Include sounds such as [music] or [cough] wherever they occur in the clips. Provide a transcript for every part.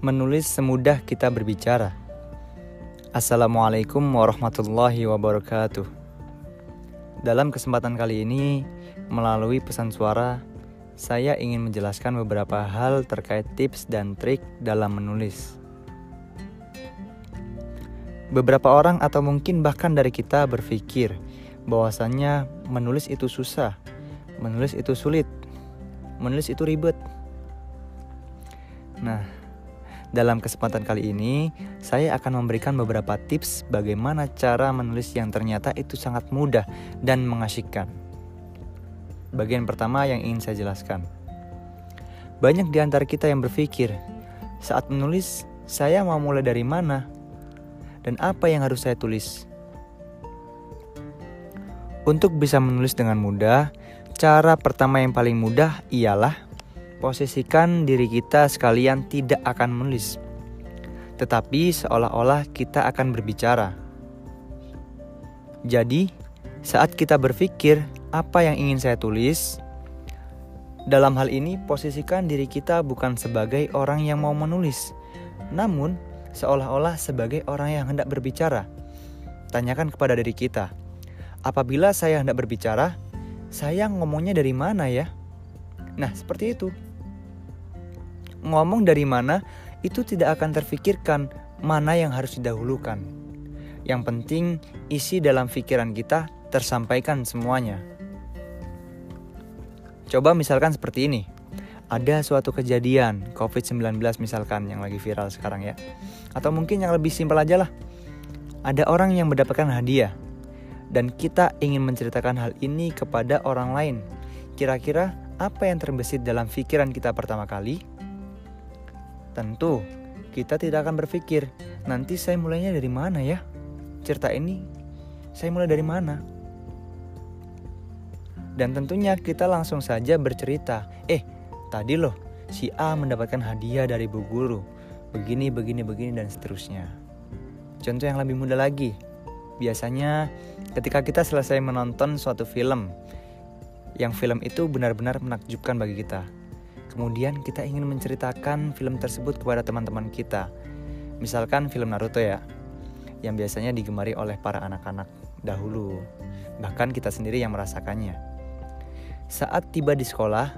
Menulis semudah kita berbicara. Assalamualaikum warahmatullahi wabarakatuh. Dalam kesempatan kali ini, melalui pesan suara, saya ingin menjelaskan beberapa hal terkait tips dan trik dalam menulis. Beberapa orang atau mungkin bahkan dari kita berpikir bahwasannya menulis itu susah, menulis itu sulit, menulis itu ribet. Nah, dalam kesempatan kali ini, saya akan memberikan beberapa tips bagaimana cara menulis yang ternyata itu sangat mudah dan mengasyikkan. Bagian pertama yang ingin saya jelaskan. Banyak di antara kita yang berpikir, saat menulis, saya mau mulai dari mana? Dan apa yang harus saya tulis? Untuk bisa menulis dengan mudah, cara pertama yang paling mudah ialah Posisikan diri kita sekalian tidak akan menulis, tetapi seolah-olah kita akan berbicara. Jadi, saat kita berpikir apa yang ingin saya tulis, dalam hal ini posisikan diri kita bukan sebagai orang yang mau menulis, namun seolah-olah sebagai orang yang hendak berbicara. Tanyakan kepada diri kita, apabila saya hendak berbicara, saya ngomongnya dari mana ya? Nah, seperti itu ngomong dari mana itu tidak akan terfikirkan mana yang harus didahulukan. Yang penting isi dalam pikiran kita tersampaikan semuanya. Coba misalkan seperti ini. Ada suatu kejadian COVID-19 misalkan yang lagi viral sekarang ya. Atau mungkin yang lebih simpel aja lah. Ada orang yang mendapatkan hadiah dan kita ingin menceritakan hal ini kepada orang lain. Kira-kira apa yang terbesit dalam pikiran kita pertama kali? Tentu, kita tidak akan berpikir, nanti saya mulainya dari mana ya? Cerita ini, saya mulai dari mana? Dan tentunya kita langsung saja bercerita, eh tadi loh si A mendapatkan hadiah dari bu guru, begini, begini, begini, dan seterusnya. Contoh yang lebih mudah lagi, biasanya ketika kita selesai menonton suatu film, yang film itu benar-benar menakjubkan bagi kita, Kemudian kita ingin menceritakan film tersebut kepada teman-teman kita. Misalkan film Naruto ya, yang biasanya digemari oleh para anak-anak dahulu. Bahkan kita sendiri yang merasakannya. Saat tiba di sekolah,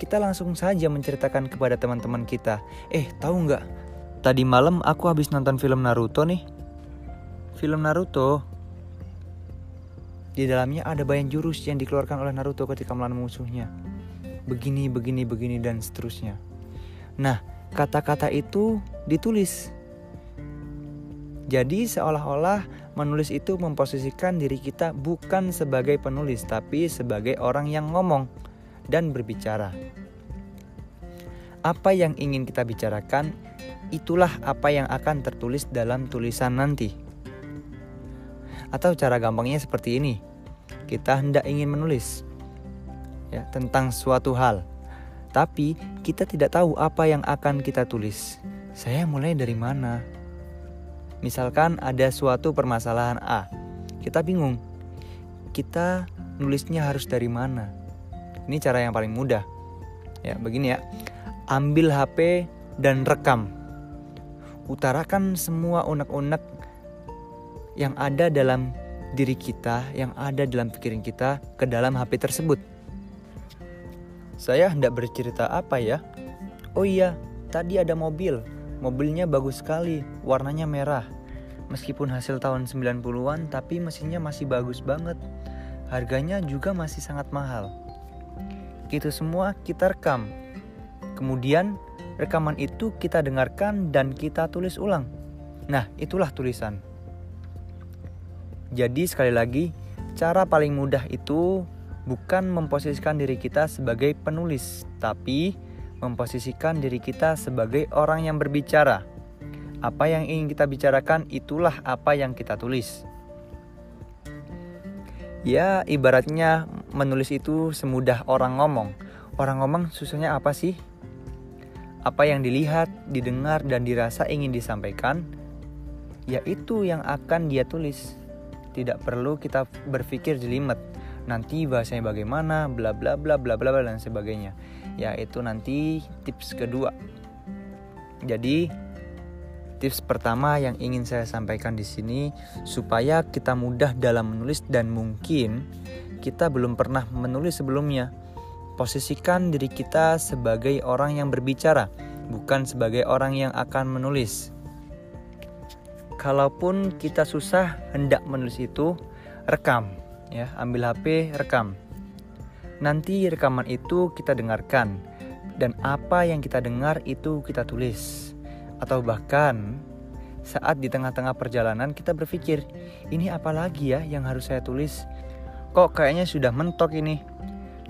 kita langsung saja menceritakan kepada teman-teman kita, "Eh, tahu nggak? Tadi malam aku habis nonton film Naruto nih." Film Naruto di dalamnya ada banyak jurus yang dikeluarkan oleh Naruto ketika melawan musuhnya begini, begini, begini, dan seterusnya. Nah, kata-kata itu ditulis. Jadi, seolah-olah menulis itu memposisikan diri kita bukan sebagai penulis, tapi sebagai orang yang ngomong dan berbicara. Apa yang ingin kita bicarakan, itulah apa yang akan tertulis dalam tulisan nanti. Atau cara gampangnya seperti ini: kita hendak ingin menulis, ya tentang suatu hal. Tapi kita tidak tahu apa yang akan kita tulis. Saya mulai dari mana? Misalkan ada suatu permasalahan A. Kita bingung. Kita nulisnya harus dari mana? Ini cara yang paling mudah. Ya, begini ya. Ambil HP dan rekam. Utarakan semua unek-unek yang ada dalam diri kita, yang ada dalam pikiran kita ke dalam HP tersebut. Saya hendak bercerita apa ya? Oh iya, tadi ada mobil. Mobilnya bagus sekali, warnanya merah. Meskipun hasil tahun 90-an, tapi mesinnya masih bagus banget. Harganya juga masih sangat mahal. Itu semua kita rekam. Kemudian, rekaman itu kita dengarkan dan kita tulis ulang. Nah, itulah tulisan. Jadi sekali lagi, cara paling mudah itu bukan memposisikan diri kita sebagai penulis, tapi memposisikan diri kita sebagai orang yang berbicara. Apa yang ingin kita bicarakan, itulah apa yang kita tulis. Ya, ibaratnya menulis itu semudah orang ngomong. Orang ngomong susahnya apa sih? Apa yang dilihat, didengar, dan dirasa ingin disampaikan, yaitu yang akan dia tulis. Tidak perlu kita berpikir jelimet nanti bahasanya bagaimana bla bla bla bla bla dan sebagainya ya itu nanti tips kedua Jadi tips pertama yang ingin saya sampaikan di sini supaya kita mudah dalam menulis dan mungkin kita belum pernah menulis sebelumnya. Posisikan diri kita sebagai orang yang berbicara, bukan sebagai orang yang akan menulis. Kalaupun kita susah hendak menulis itu, rekam ya, ambil HP, rekam. Nanti rekaman itu kita dengarkan dan apa yang kita dengar itu kita tulis. Atau bahkan saat di tengah-tengah perjalanan kita berpikir, ini apa lagi ya yang harus saya tulis? Kok kayaknya sudah mentok ini?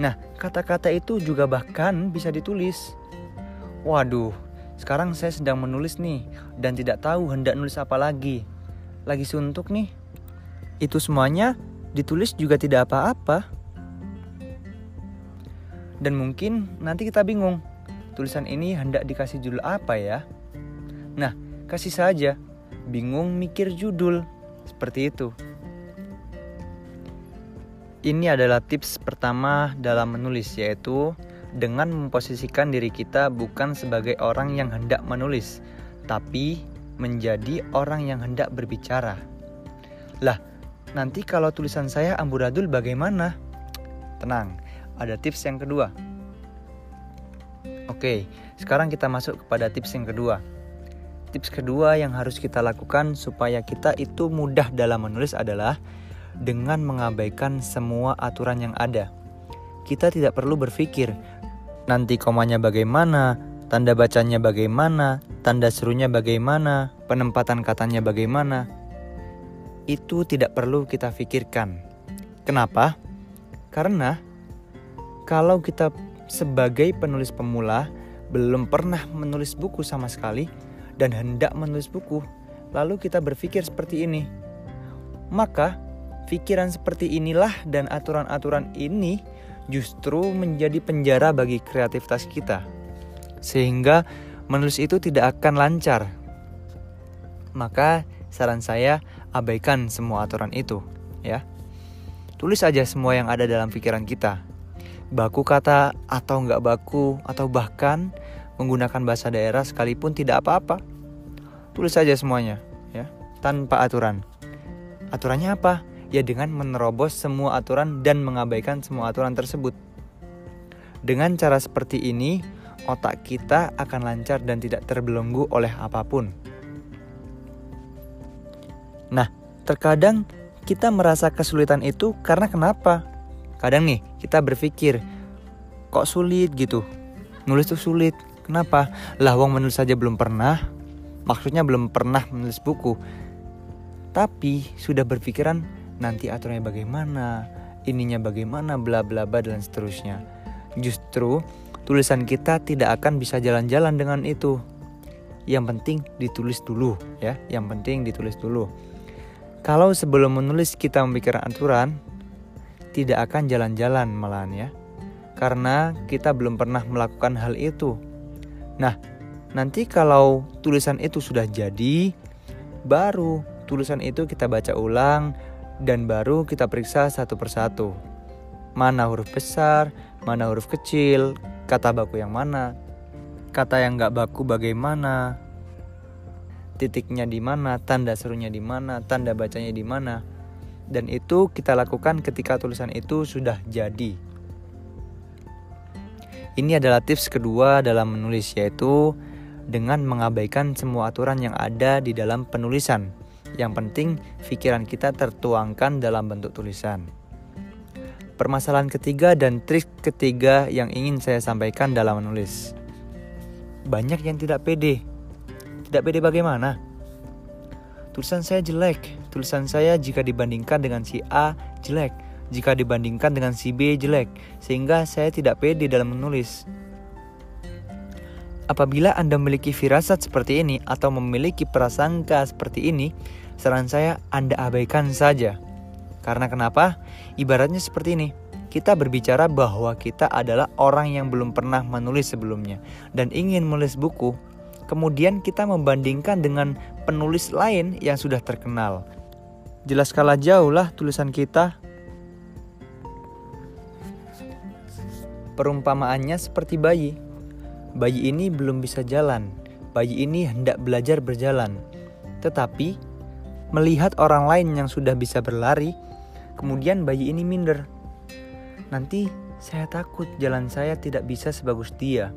Nah, kata-kata itu juga bahkan bisa ditulis. Waduh, sekarang saya sedang menulis nih dan tidak tahu hendak nulis apa lagi. Lagi suntuk nih. Itu semuanya ditulis juga tidak apa-apa. Dan mungkin nanti kita bingung, tulisan ini hendak dikasih judul apa ya? Nah, kasih saja. Bingung mikir judul. Seperti itu. Ini adalah tips pertama dalam menulis yaitu dengan memposisikan diri kita bukan sebagai orang yang hendak menulis, tapi menjadi orang yang hendak berbicara. Lah, nanti kalau tulisan saya amburadul bagaimana? Tenang, ada tips yang kedua. Oke, sekarang kita masuk kepada tips yang kedua. Tips kedua yang harus kita lakukan supaya kita itu mudah dalam menulis adalah dengan mengabaikan semua aturan yang ada. Kita tidak perlu berpikir nanti komanya bagaimana, tanda bacanya bagaimana, tanda serunya bagaimana, penempatan katanya bagaimana. Itu tidak perlu kita pikirkan. Kenapa? Karena kalau kita sebagai penulis pemula belum pernah menulis buku sama sekali dan hendak menulis buku, lalu kita berpikir seperti ini. Maka, pikiran seperti inilah dan aturan-aturan ini justru menjadi penjara bagi kreativitas kita. Sehingga menulis itu tidak akan lancar. Maka saran saya abaikan semua aturan itu, ya. Tulis aja semua yang ada dalam pikiran kita baku kata atau nggak baku atau bahkan menggunakan bahasa daerah sekalipun tidak apa-apa. Tulis saja semuanya ya, tanpa aturan. Aturannya apa? Ya dengan menerobos semua aturan dan mengabaikan semua aturan tersebut. Dengan cara seperti ini, otak kita akan lancar dan tidak terbelenggu oleh apa pun. Nah, terkadang kita merasa kesulitan itu karena kenapa? kadang nih kita berpikir kok sulit gitu? Nulis tuh sulit. Kenapa? Lah wong menulis saja belum pernah. Maksudnya belum pernah menulis buku. Tapi sudah berpikiran nanti aturannya bagaimana? Ininya bagaimana? Bla bla bla dan seterusnya. Justru tulisan kita tidak akan bisa jalan-jalan dengan itu. Yang penting ditulis dulu ya. Yang penting ditulis dulu kalau sebelum menulis kita memikirkan aturan tidak akan jalan-jalan malahan ya. Karena kita belum pernah melakukan hal itu. Nah, nanti kalau tulisan itu sudah jadi, baru tulisan itu kita baca ulang dan baru kita periksa satu persatu. Mana huruf besar, mana huruf kecil, kata baku yang mana, kata yang nggak baku bagaimana, titiknya di mana, tanda serunya di mana, tanda bacanya di mana dan itu kita lakukan ketika tulisan itu sudah jadi. Ini adalah tips kedua dalam menulis yaitu dengan mengabaikan semua aturan yang ada di dalam penulisan. Yang penting pikiran kita tertuangkan dalam bentuk tulisan. Permasalahan ketiga dan trik ketiga yang ingin saya sampaikan dalam menulis. Banyak yang tidak pede. Tidak pede bagaimana? Tulisan saya jelek, tulisan saya jika dibandingkan dengan si A jelek, jika dibandingkan dengan si B jelek, sehingga saya tidak pede dalam menulis. Apabila Anda memiliki firasat seperti ini atau memiliki prasangka seperti ini, saran saya Anda abaikan saja. Karena kenapa? Ibaratnya seperti ini. Kita berbicara bahwa kita adalah orang yang belum pernah menulis sebelumnya dan ingin menulis buku. Kemudian kita membandingkan dengan penulis lain yang sudah terkenal. Jelas kalah jauh lah tulisan kita. Perumpamaannya seperti bayi. Bayi ini belum bisa jalan. bayi ini hendak belajar berjalan, tetapi melihat orang lain yang sudah bisa berlari, kemudian bayi ini minder. Nanti saya takut jalan saya tidak bisa sebagus dia.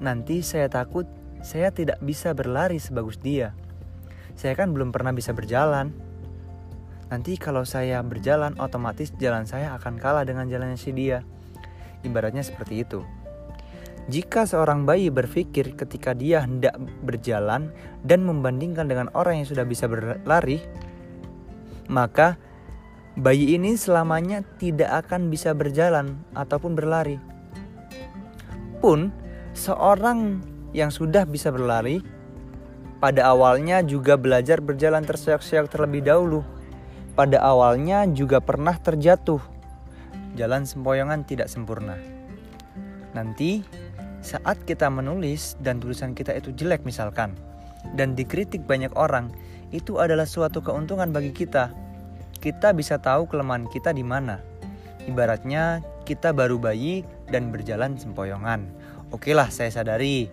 Nanti saya takut saya tidak bisa berlari sebagus dia. Saya kan belum pernah bisa berjalan. Nanti kalau saya berjalan otomatis jalan saya akan kalah dengan jalannya si dia. Ibaratnya seperti itu. Jika seorang bayi berpikir ketika dia hendak berjalan dan membandingkan dengan orang yang sudah bisa berlari, maka bayi ini selamanya tidak akan bisa berjalan ataupun berlari. Pun seorang yang sudah bisa berlari pada awalnya juga belajar berjalan terseok-seok terlebih dahulu. Pada awalnya juga pernah terjatuh. Jalan sempoyongan tidak sempurna. Nanti saat kita menulis dan tulisan kita itu jelek misalkan dan dikritik banyak orang, itu adalah suatu keuntungan bagi kita. Kita bisa tahu kelemahan kita di mana. Ibaratnya kita baru bayi dan berjalan sempoyongan. Oke lah, saya sadari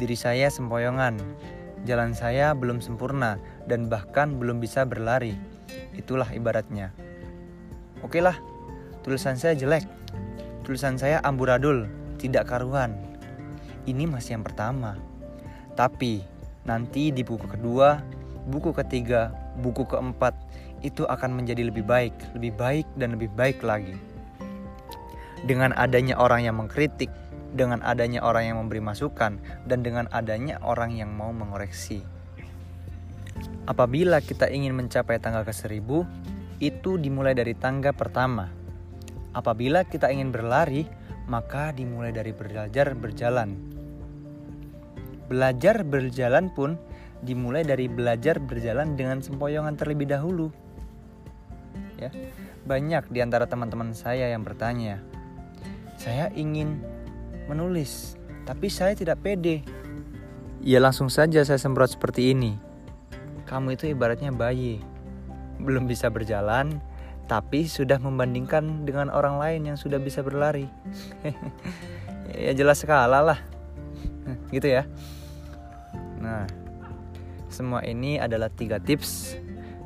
diri saya sempoyongan. Jalan saya belum sempurna dan bahkan belum bisa berlari. Itulah ibaratnya. Oke lah, tulisan saya jelek. Tulisan saya amburadul, tidak karuan. Ini masih yang pertama. Tapi nanti di buku kedua, buku ketiga, buku keempat itu akan menjadi lebih baik, lebih baik dan lebih baik lagi. Dengan adanya orang yang mengkritik, dengan adanya orang yang memberi masukan, dan dengan adanya orang yang mau mengoreksi. Apabila kita ingin mencapai tangga ke seribu, itu dimulai dari tangga pertama. Apabila kita ingin berlari, maka dimulai dari belajar berjalan. Belajar berjalan pun dimulai dari belajar berjalan dengan sempoyongan terlebih dahulu. Ya, banyak di antara teman-teman saya yang bertanya, "Saya ingin menulis, tapi saya tidak pede." Ya langsung saja saya semprot seperti ini. Kamu itu ibaratnya bayi, belum bisa berjalan, tapi sudah membandingkan dengan orang lain yang sudah bisa berlari. [laughs] ya jelas sekali lah. [laughs] gitu ya. Nah, semua ini adalah tiga tips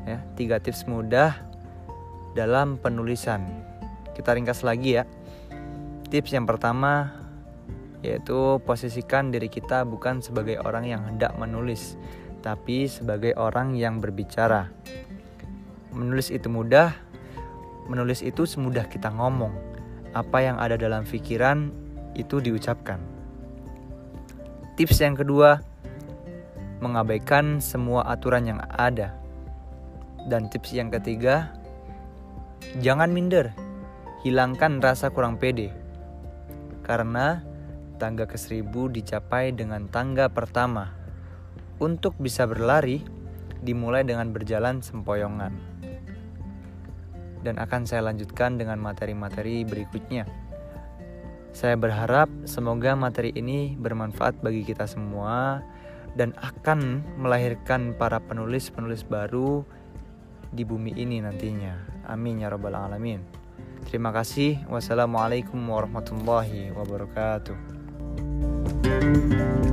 ya, tiga tips mudah dalam penulisan. Kita ringkas lagi ya. Tips yang pertama yaitu posisikan diri kita bukan sebagai orang yang hendak menulis, tapi sebagai orang yang berbicara. Menulis itu mudah, menulis itu semudah kita ngomong. Apa yang ada dalam pikiran itu diucapkan. Tips yang kedua, mengabaikan semua aturan yang ada. Dan tips yang ketiga, jangan minder. Hilangkan rasa kurang pede. Karena tangga ke seribu dicapai dengan tangga pertama. Untuk bisa berlari, dimulai dengan berjalan sempoyongan dan akan saya lanjutkan dengan materi-materi berikutnya. Saya berharap semoga materi ini bermanfaat bagi kita semua dan akan melahirkan para penulis-penulis baru di bumi ini nantinya. Amin ya rabbal alamin. Terima kasih. Wassalamualaikum warahmatullahi wabarakatuh. Música